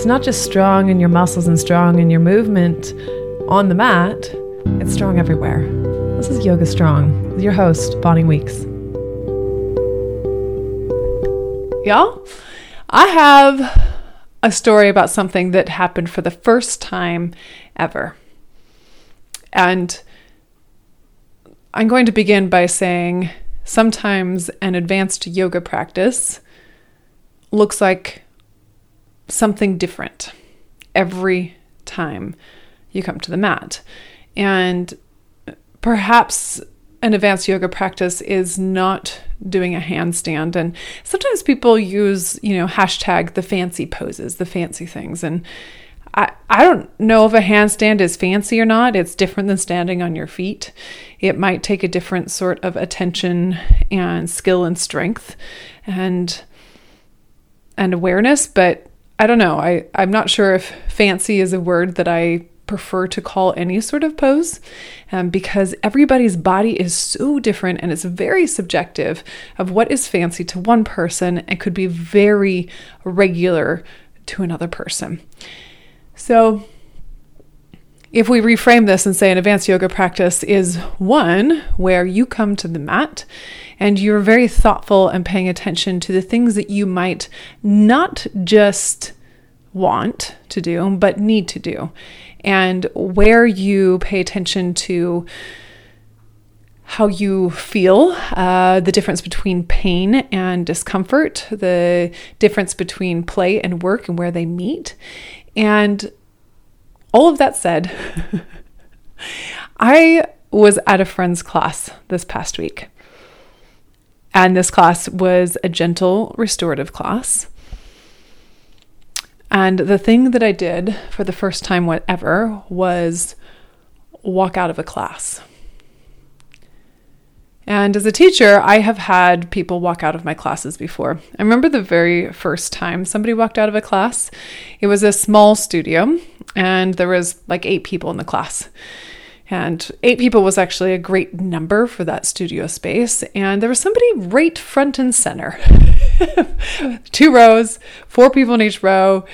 It's not just strong in your muscles and strong in your movement on the mat, it's strong everywhere. This is Yoga Strong with your host, Bonnie Weeks. Y'all, I have a story about something that happened for the first time ever. And I'm going to begin by saying sometimes an advanced yoga practice looks like something different every time you come to the mat. And perhaps an advanced yoga practice is not doing a handstand. And sometimes people use, you know, hashtag the fancy poses, the fancy things. And I, I don't know if a handstand is fancy or not. It's different than standing on your feet. It might take a different sort of attention and skill and strength and and awareness, but I don't know. I, I'm not sure if fancy is a word that I prefer to call any sort of pose um, because everybody's body is so different and it's very subjective of what is fancy to one person and could be very regular to another person. So, if we reframe this and say an advanced yoga practice is one where you come to the mat and you're very thoughtful and paying attention to the things that you might not just want to do, but need to do, and where you pay attention to how you feel, uh, the difference between pain and discomfort, the difference between play and work and where they meet. And all of that said, I was at a friend's class this past week. And this class was a gentle restorative class. And the thing that I did for the first time whatever was walk out of a class. And as a teacher, I have had people walk out of my classes before. I remember the very first time somebody walked out of a class. It was a small studio, and there was like eight people in the class. And eight people was actually a great number for that studio space. And there was somebody right front and center. Two rows, four people in each row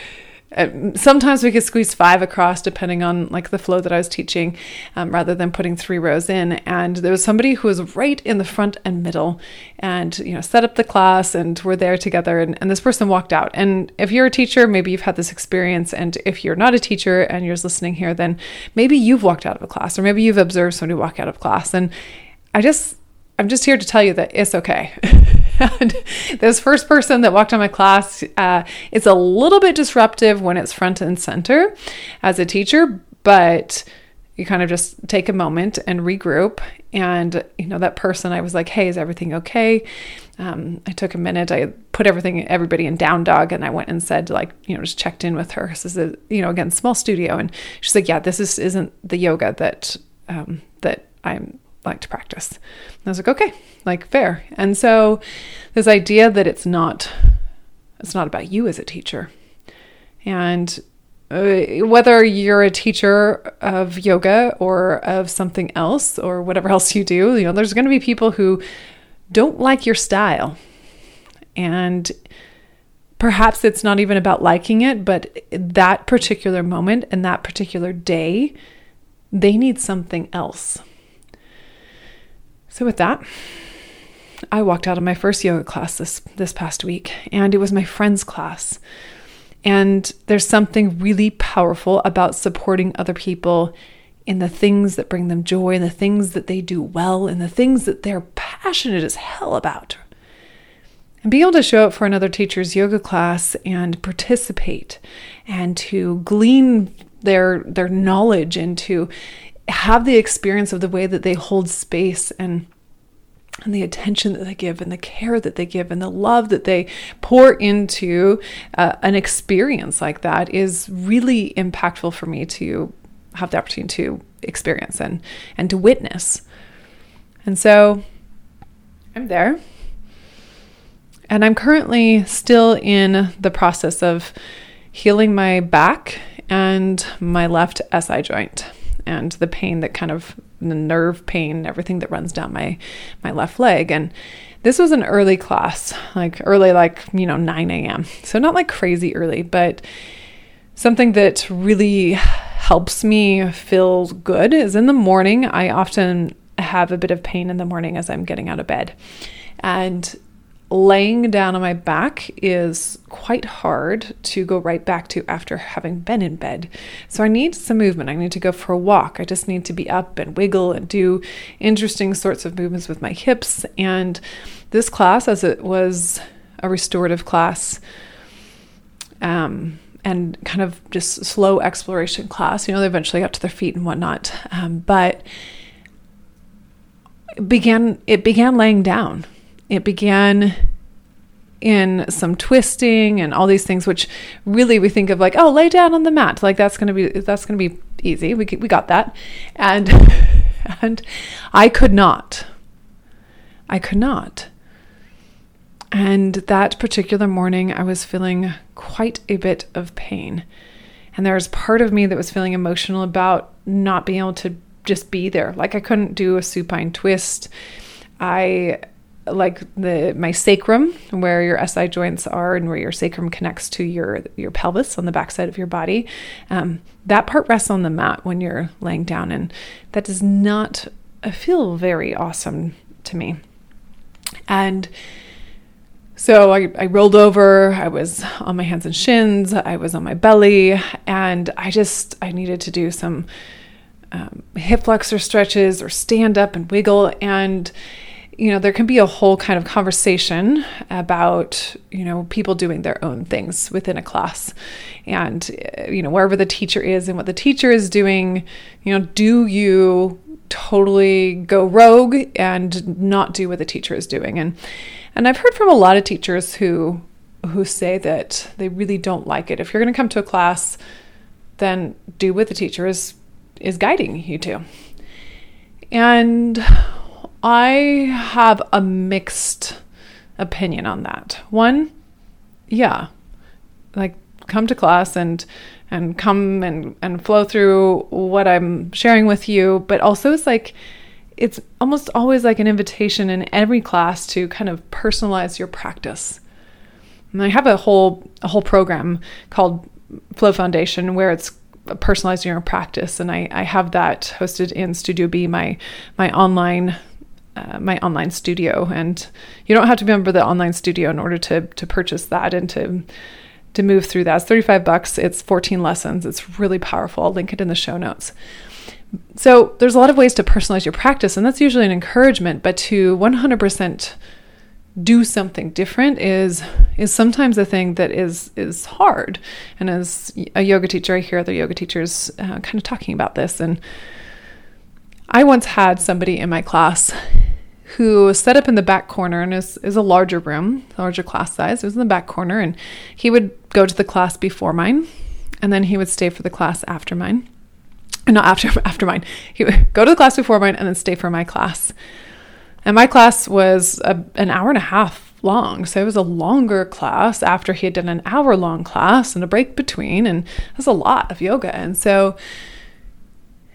sometimes we could squeeze five across depending on like the flow that I was teaching um, rather than putting three rows in. And there was somebody who was right in the front and middle and, you know, set up the class and we're there together. And, and this person walked out. And if you're a teacher, maybe you've had this experience. And if you're not a teacher and you're listening here, then maybe you've walked out of a class or maybe you've observed somebody walk out of class. And I just, I'm just here to tell you that it's okay. this first person that walked on my class, uh, it's a little bit disruptive when it's front and center as a teacher, but you kind of just take a moment and regroup. And, you know, that person, I was like, hey, is everything okay? Um, I took a minute, I put everything, everybody in down dog, and I went and said, like, you know, just checked in with her. This is a, you know, again, small studio. And she's like, yeah, this is, isn't the yoga that, um, that I'm like to practice. And I was like, okay, like fair. And so this idea that it's not it's not about you as a teacher. And uh, whether you're a teacher of yoga or of something else or whatever else you do, you know, there's going to be people who don't like your style. And perhaps it's not even about liking it, but that particular moment and that particular day, they need something else. So, with that, I walked out of my first yoga class this, this past week, and it was my friend's class. And there's something really powerful about supporting other people in the things that bring them joy, and the things that they do well, and the things that they're passionate as hell about. And being able to show up for another teacher's yoga class and participate and to glean their their knowledge and to have the experience of the way that they hold space and and the attention that they give and the care that they give and the love that they pour into uh, an experience like that is really impactful for me to have the opportunity to experience and and to witness. And so I'm there. And I'm currently still in the process of healing my back and my left SI joint and the pain that kind of the nerve pain, everything that runs down my my left leg. And this was an early class, like early, like you know, 9 a.m. So not like crazy early, but something that really helps me feel good is in the morning. I often have a bit of pain in the morning as I'm getting out of bed, and laying down on my back is quite hard to go right back to after having been in bed. So I need some movement. I need to go for a walk. I just need to be up and wiggle and do interesting sorts of movements with my hips. And this class, as it was a restorative class, um, and kind of just slow exploration class. You know, they eventually got to their feet and whatnot, um, but began it began laying down it began in some twisting and all these things which really we think of like oh lay down on the mat. Like that's going to be that's going to be easy. We we got that. And and I could not. I could not. And that particular morning I was feeling quite a bit of pain. And there was part of me that was feeling emotional about not being able to just be there. Like I couldn't do a supine twist. I like the my sacrum where your SI joints are and where your sacrum connects to your your pelvis on the backside of your body. Um, that part rests on the mat when you're laying down, and that does not feel very awesome to me. And so I, I rolled over, I was on my hands and shins, I was on my belly, and I just I needed to do some um, hip flexor stretches or stand up and wiggle and you know, there can be a whole kind of conversation about, you know, people doing their own things within a class. And, uh, you know, wherever the teacher is and what the teacher is doing, you know, do you totally go rogue and not do what the teacher is doing? And, and I've heard from a lot of teachers who, who say that they really don't like it. If you're going to come to a class, then do what the teacher is, is guiding you to. And I have a mixed opinion on that. One, yeah, like come to class and and come and and flow through what I'm sharing with you, but also it's like it's almost always like an invitation in every class to kind of personalize your practice. And I have a whole a whole program called Flow Foundation where it's personalizing your practice and I, I have that hosted in Studio B, my my online uh, my online studio, and you don't have to be member of the online studio in order to to purchase that and to to move through that. It's 35 bucks. It's 14 lessons. It's really powerful. I'll link it in the show notes. So there's a lot of ways to personalize your practice, and that's usually an encouragement. But to 100% do something different is is sometimes a thing that is is hard. And as a yoga teacher, I hear other yoga teachers uh, kind of talking about this. And I once had somebody in my class who set up in the back corner and is, is a larger room, larger class size. It was in the back corner, and he would go to the class before mine, and then he would stay for the class after mine. Uh, not after after mine. He would go to the class before mine and then stay for my class. And my class was a, an hour and a half long. So it was a longer class after he had done an hour long class and a break between. And that's a lot of yoga. And so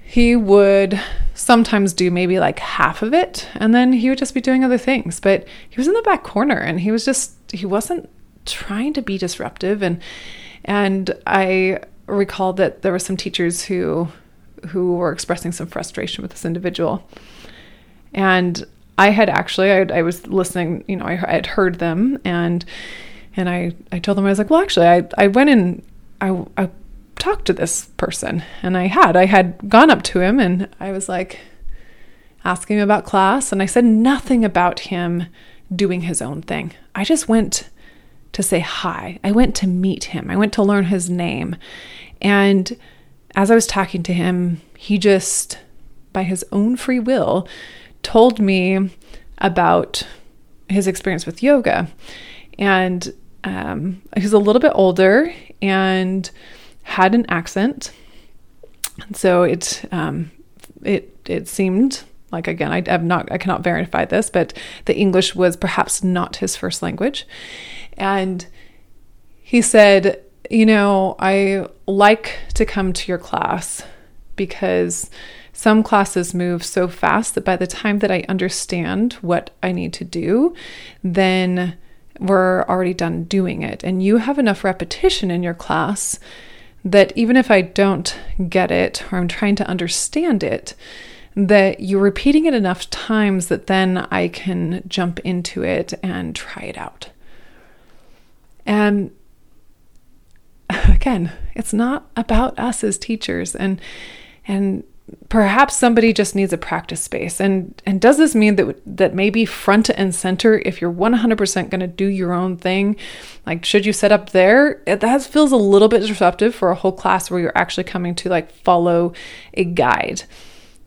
he would sometimes do maybe like half of it and then he would just be doing other things. But he was in the back corner and he was just he wasn't trying to be disruptive. And and i recall that there were some teachers who who were expressing some frustration with this individual. And i had actually i, I was listening you know I, I had heard them and and i i told them i was like well actually i i went in i, I talk to this person. And I had. I had gone up to him and I was like asking him about class. And I said nothing about him doing his own thing. I just went to say hi. I went to meet him. I went to learn his name. And as I was talking to him, he just, by his own free will, told me about his experience with yoga. And um, he's a little bit older and had an accent And so it um, it it seemed like again I have not I cannot verify this, but the English was perhaps not his first language, and he said, you know, I like to come to your class because some classes move so fast that by the time that I understand what I need to do, then we're already done doing it. And you have enough repetition in your class that even if I don't get it or I'm trying to understand it, that you're repeating it enough times that then I can jump into it and try it out. And again, it's not about us as teachers and and perhaps somebody just needs a practice space. And and does this mean that that maybe front and center if you're 100% going to do your own thing like should you set up there? That feels a little bit disruptive for a whole class where you're actually coming to like follow a guide.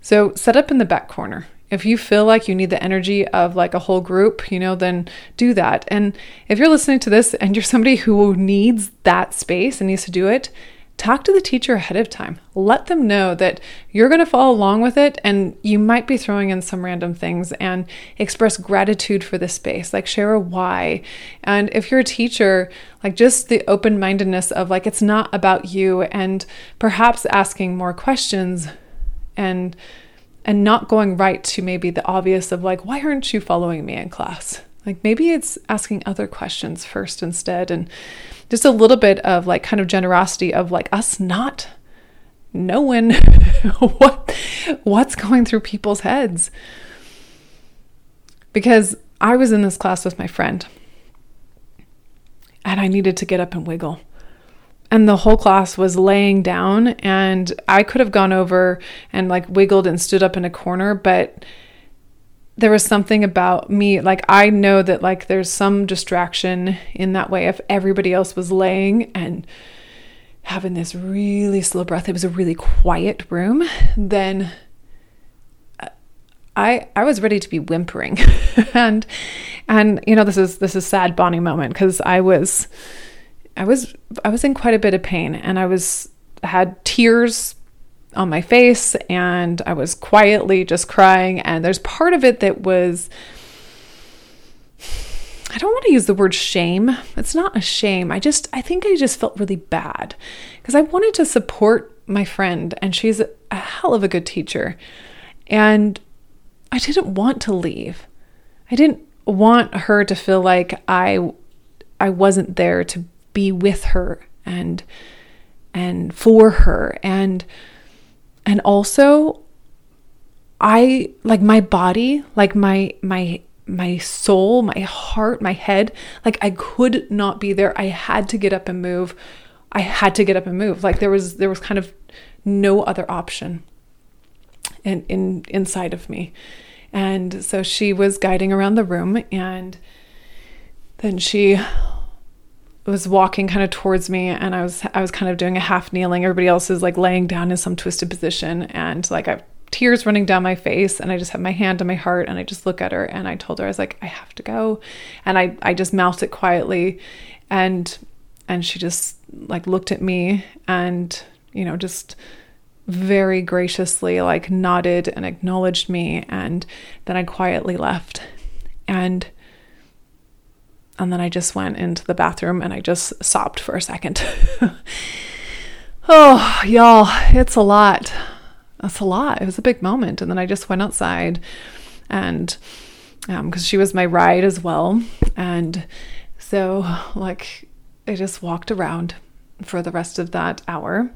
So set up in the back corner. If you feel like you need the energy of like a whole group, you know, then do that. And if you're listening to this and you're somebody who needs that space and needs to do it, talk to the teacher ahead of time. Let them know that you're going to follow along with it and you might be throwing in some random things and express gratitude for the space, like share a why. And if you're a teacher, like just the open mindedness of like it's not about you and perhaps asking more questions and and not going right to maybe the obvious of like why aren't you following me in class? Like maybe it's asking other questions first instead and just a little bit of like kind of generosity of like us not knowing what what's going through people's heads. Because I was in this class with my friend and I needed to get up and wiggle. And the whole class was laying down and I could have gone over and like wiggled and stood up in a corner, but there was something about me like i know that like there's some distraction in that way if everybody else was laying and having this really slow breath. It was a really quiet room then uh, i i was ready to be whimpering. And and you know this is this is sad bonnie moment because i was i was i was in quite a bit of pain and i was had tears on my face and I was quietly just crying. And there's part of it that was, I don't want to use the word shame. It's not a shame. I just, I think I just felt really bad because I wanted to support my friend and she's a hell of a good teacher. And I didn't want to leave. I didn't want her to feel like I I wasn't there to be with her and and for her and and also I like my body, like my my my soul, my heart, my head, like I could not be there. I had to get up and move. I had to get up and move. Like there was there was kind of no other option in, in inside of me. And so she was guiding around the room and then she was walking kind of towards me and I was I was kind of doing a half kneeling. Everybody else is like laying down in some twisted position and like I tears running down my face and I just have my hand on my heart and I just look at her and I told her I was like I have to go and I I just mouthed it quietly and and she just like looked at me and you know just very graciously like nodded and acknowledged me and then I quietly left and and then I just went into the bathroom and I just sobbed for a second. oh, y'all, it's a lot. That's a lot. It was a big moment. And then I just went outside and because um, she was my ride as well. And so, like, I just walked around for the rest of that hour.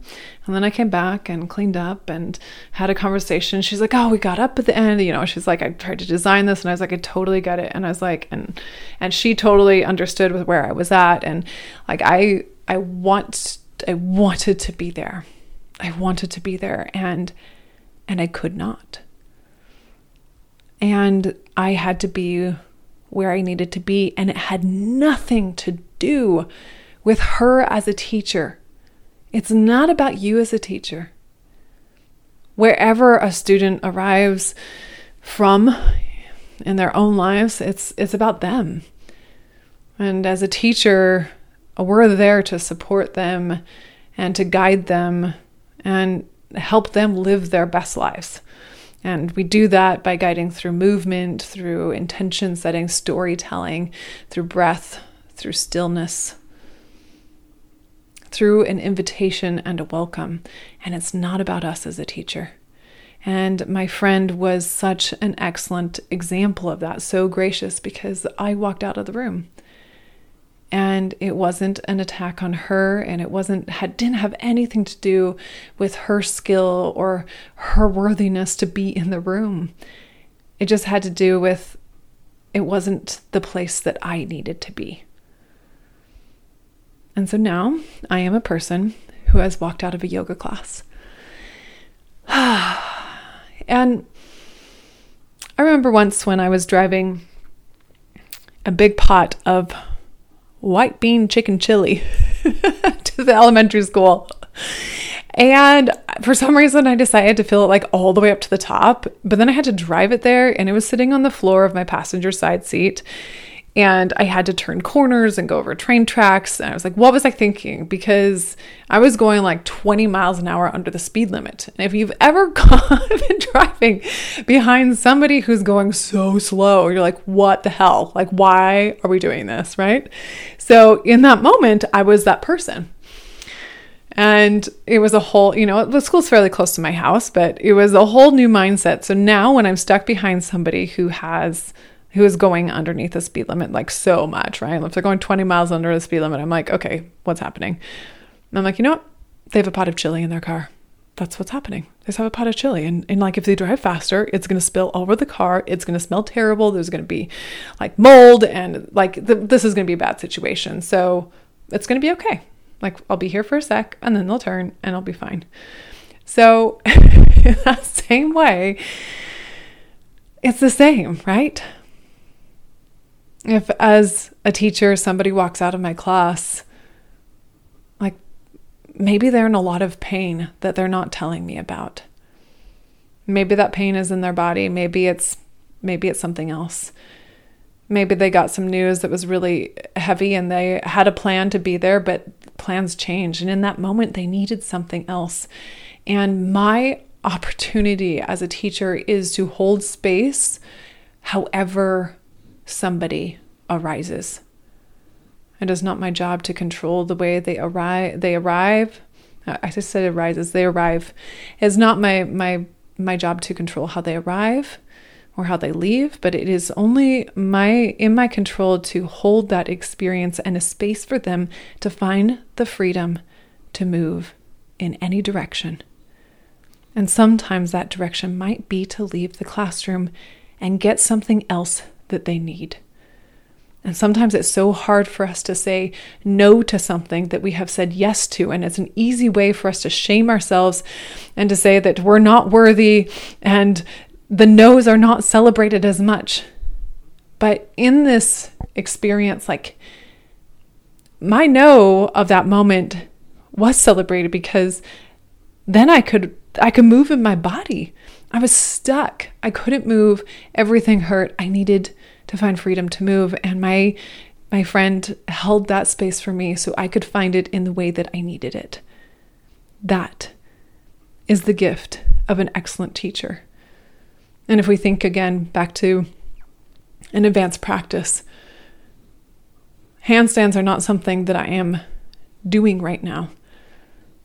And then I came back and cleaned up and had a conversation. She's like, "Oh, we got up at the end." You know, she's like, "I tried to design this," and I was like, "I totally get it." And I was like, and and she totally understood with where I was at, and like I I want I wanted to be there. I wanted to be there, and and I could not. And I had to be where I needed to be, and it had nothing to do with her as a teacher. It's not about you as a teacher. Wherever a student arrives from in their own lives, it's it's about them. And as a teacher, we're there to support them and to guide them and help them live their best lives. And we do that by guiding through movement, through intention setting, storytelling, through breath, through stillness, through an invitation and a welcome. And it's not about us as a teacher. And my friend was such an excellent example of that, so gracious because I walked out of the room and it wasn't an attack on her and it wasn't had didn't have anything to do with her skill or her worthiness to be in the room it just had to do with it wasn't the place that i needed to be and so now i am a person who has walked out of a yoga class and i remember once when i was driving a big pot of white bean chicken chili to the elementary school. And for some reason, I decided to fill it like all the way up to the top. But then I had to drive it there, and it was sitting on the floor of my passenger side seat and I had to turn corners and go over train tracks. And I was like, what was I thinking? Because I was going like 20 miles an hour under the speed limit. And if you've ever been driving behind somebody who's going so slow, you're like, what the hell? Like, why are we doing this? Right. So in that moment, I was that person. And it was a whole, you know, the school's fairly close to my house, but it was a whole new mindset. So now when I'm stuck behind somebody who has who is going underneath the speed limit like so much, right? If they're going 20 miles under the speed limit, I'm like, okay, what's happening? And I'm like, you know what? They have a pot of chili in their car. That's what's happening. They just have a pot of chili. And, and like if they drive faster, it's going to spill over the car. It's going to smell terrible. There's going to be like mold and like this is going to be a bad situation. So it's going to be okay. Like I'll be here for a sec and then they'll turn and I'll be fine. So in that same way, it's the same, right? If as a teacher somebody walks out of my class like maybe they're in a lot of pain that they're not telling me about. Maybe that pain is in their body. Maybe it's maybe it's something else. Maybe they got some news that was really heavy and they had a plan to be there but plans changed. And in that moment they needed something else. And my opportunity as a teacher is to hold space however somebody arises. And It is not my job to control the way they arrive. They arrive. I just said arises. They arrive. It's not my my my job to control how they arrive or how they leave, but it is only my in my control to hold that experience and a space for them to find the freedom to move in any direction. And sometimes that direction might be to leave the classroom and get something else that they need. And sometimes it's so hard for us to say no to something that we have said yes to. And it's an easy way for us to shame ourselves and to say that we're not worthy and the no's are not celebrated as much. But in this experience, like my no of that moment was celebrated because then I could I could move in my body. I was stuck. I couldn't move. Everything hurt. I needed to find freedom to move and my my friend held that space for me so I could find it in the way that I needed it. That is the gift of an excellent teacher. And if we think again back to an advanced practice, handstands are not something that I am doing right now.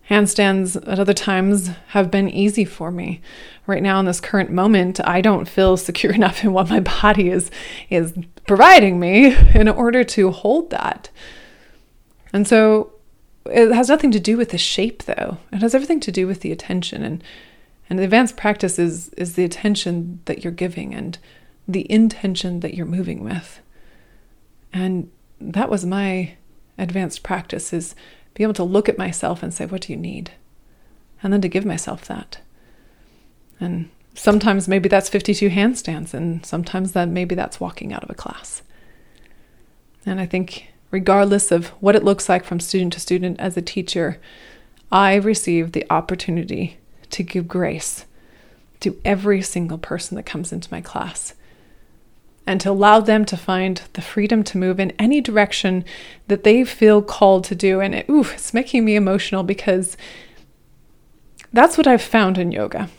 Handstands at other times have been easy for me. Right now in this current moment, I don't feel secure enough in what my body is is providing me in order to hold that. And so it has nothing to do with the shape though. It has everything to do with the attention and and advanced practice is is the attention that you're giving and the intention that you're moving with. And that was my advanced practice is be able to look at myself and say, What do you need? And then to give myself that. And sometimes maybe that's 52 handstands, and sometimes that maybe that's walking out of a class. And I think, regardless of what it looks like from student to student as a teacher, I receive the opportunity to give grace to every single person that comes into my class and to allow them to find the freedom to move in any direction that they feel called to do. And it, ooh, it's making me emotional because That's what I've found in yoga.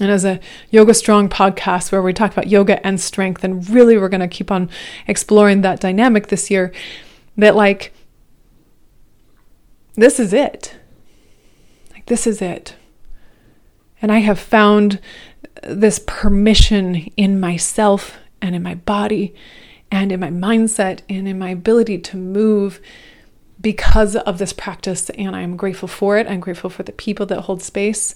And as a Yoga Strong podcast where we talk about yoga and strength, and really we're going to keep on exploring that dynamic this year, that like, this is it. Like, this is it. And I have found this permission in myself and in my body and in my mindset and in my ability to move because of this practice. And I'm grateful for it. I'm grateful for the people that hold space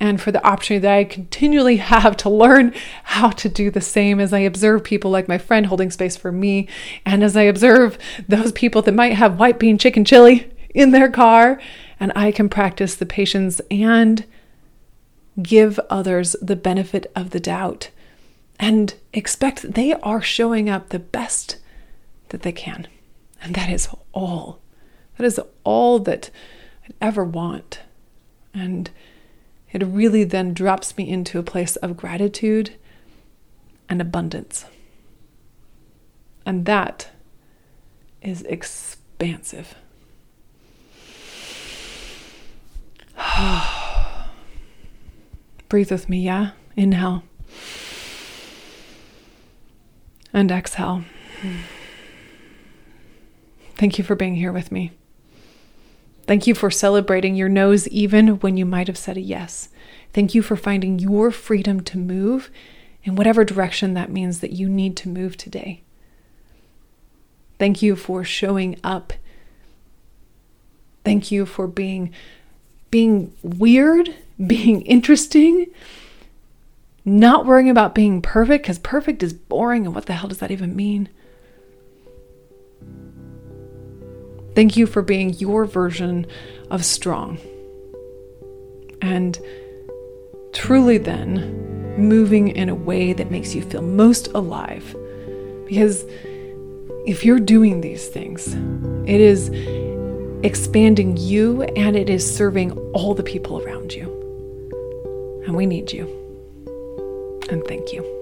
and for the opportunity that I continually have to learn how to do the same as I observe people like my friend holding space for me, and as I observe those people that might have white bean chicken chili in their car, and I can practice the patience and give others the benefit of the doubt and expect they are showing up the best that they can. And that is all. That is all that I'd ever want. And it really then drops me into a place of gratitude and abundance. And that is expansive. Breathe with me, yeah? Inhale. And exhale. Thank you for being here with me. Thank you for celebrating your no's even when you might have said a yes. Thank you for finding your freedom to move in whatever direction that means that you need to move today. Thank you for showing up. Thank you for being being weird, being interesting, not worrying about being perfect cuz perfect is boring and what the hell does that even mean? Thank you for being your version of strong. And truly, then, moving in a way that makes you feel most alive. Because if you're doing these things, it is expanding you and it is serving all the people around you. And we need you. And thank you.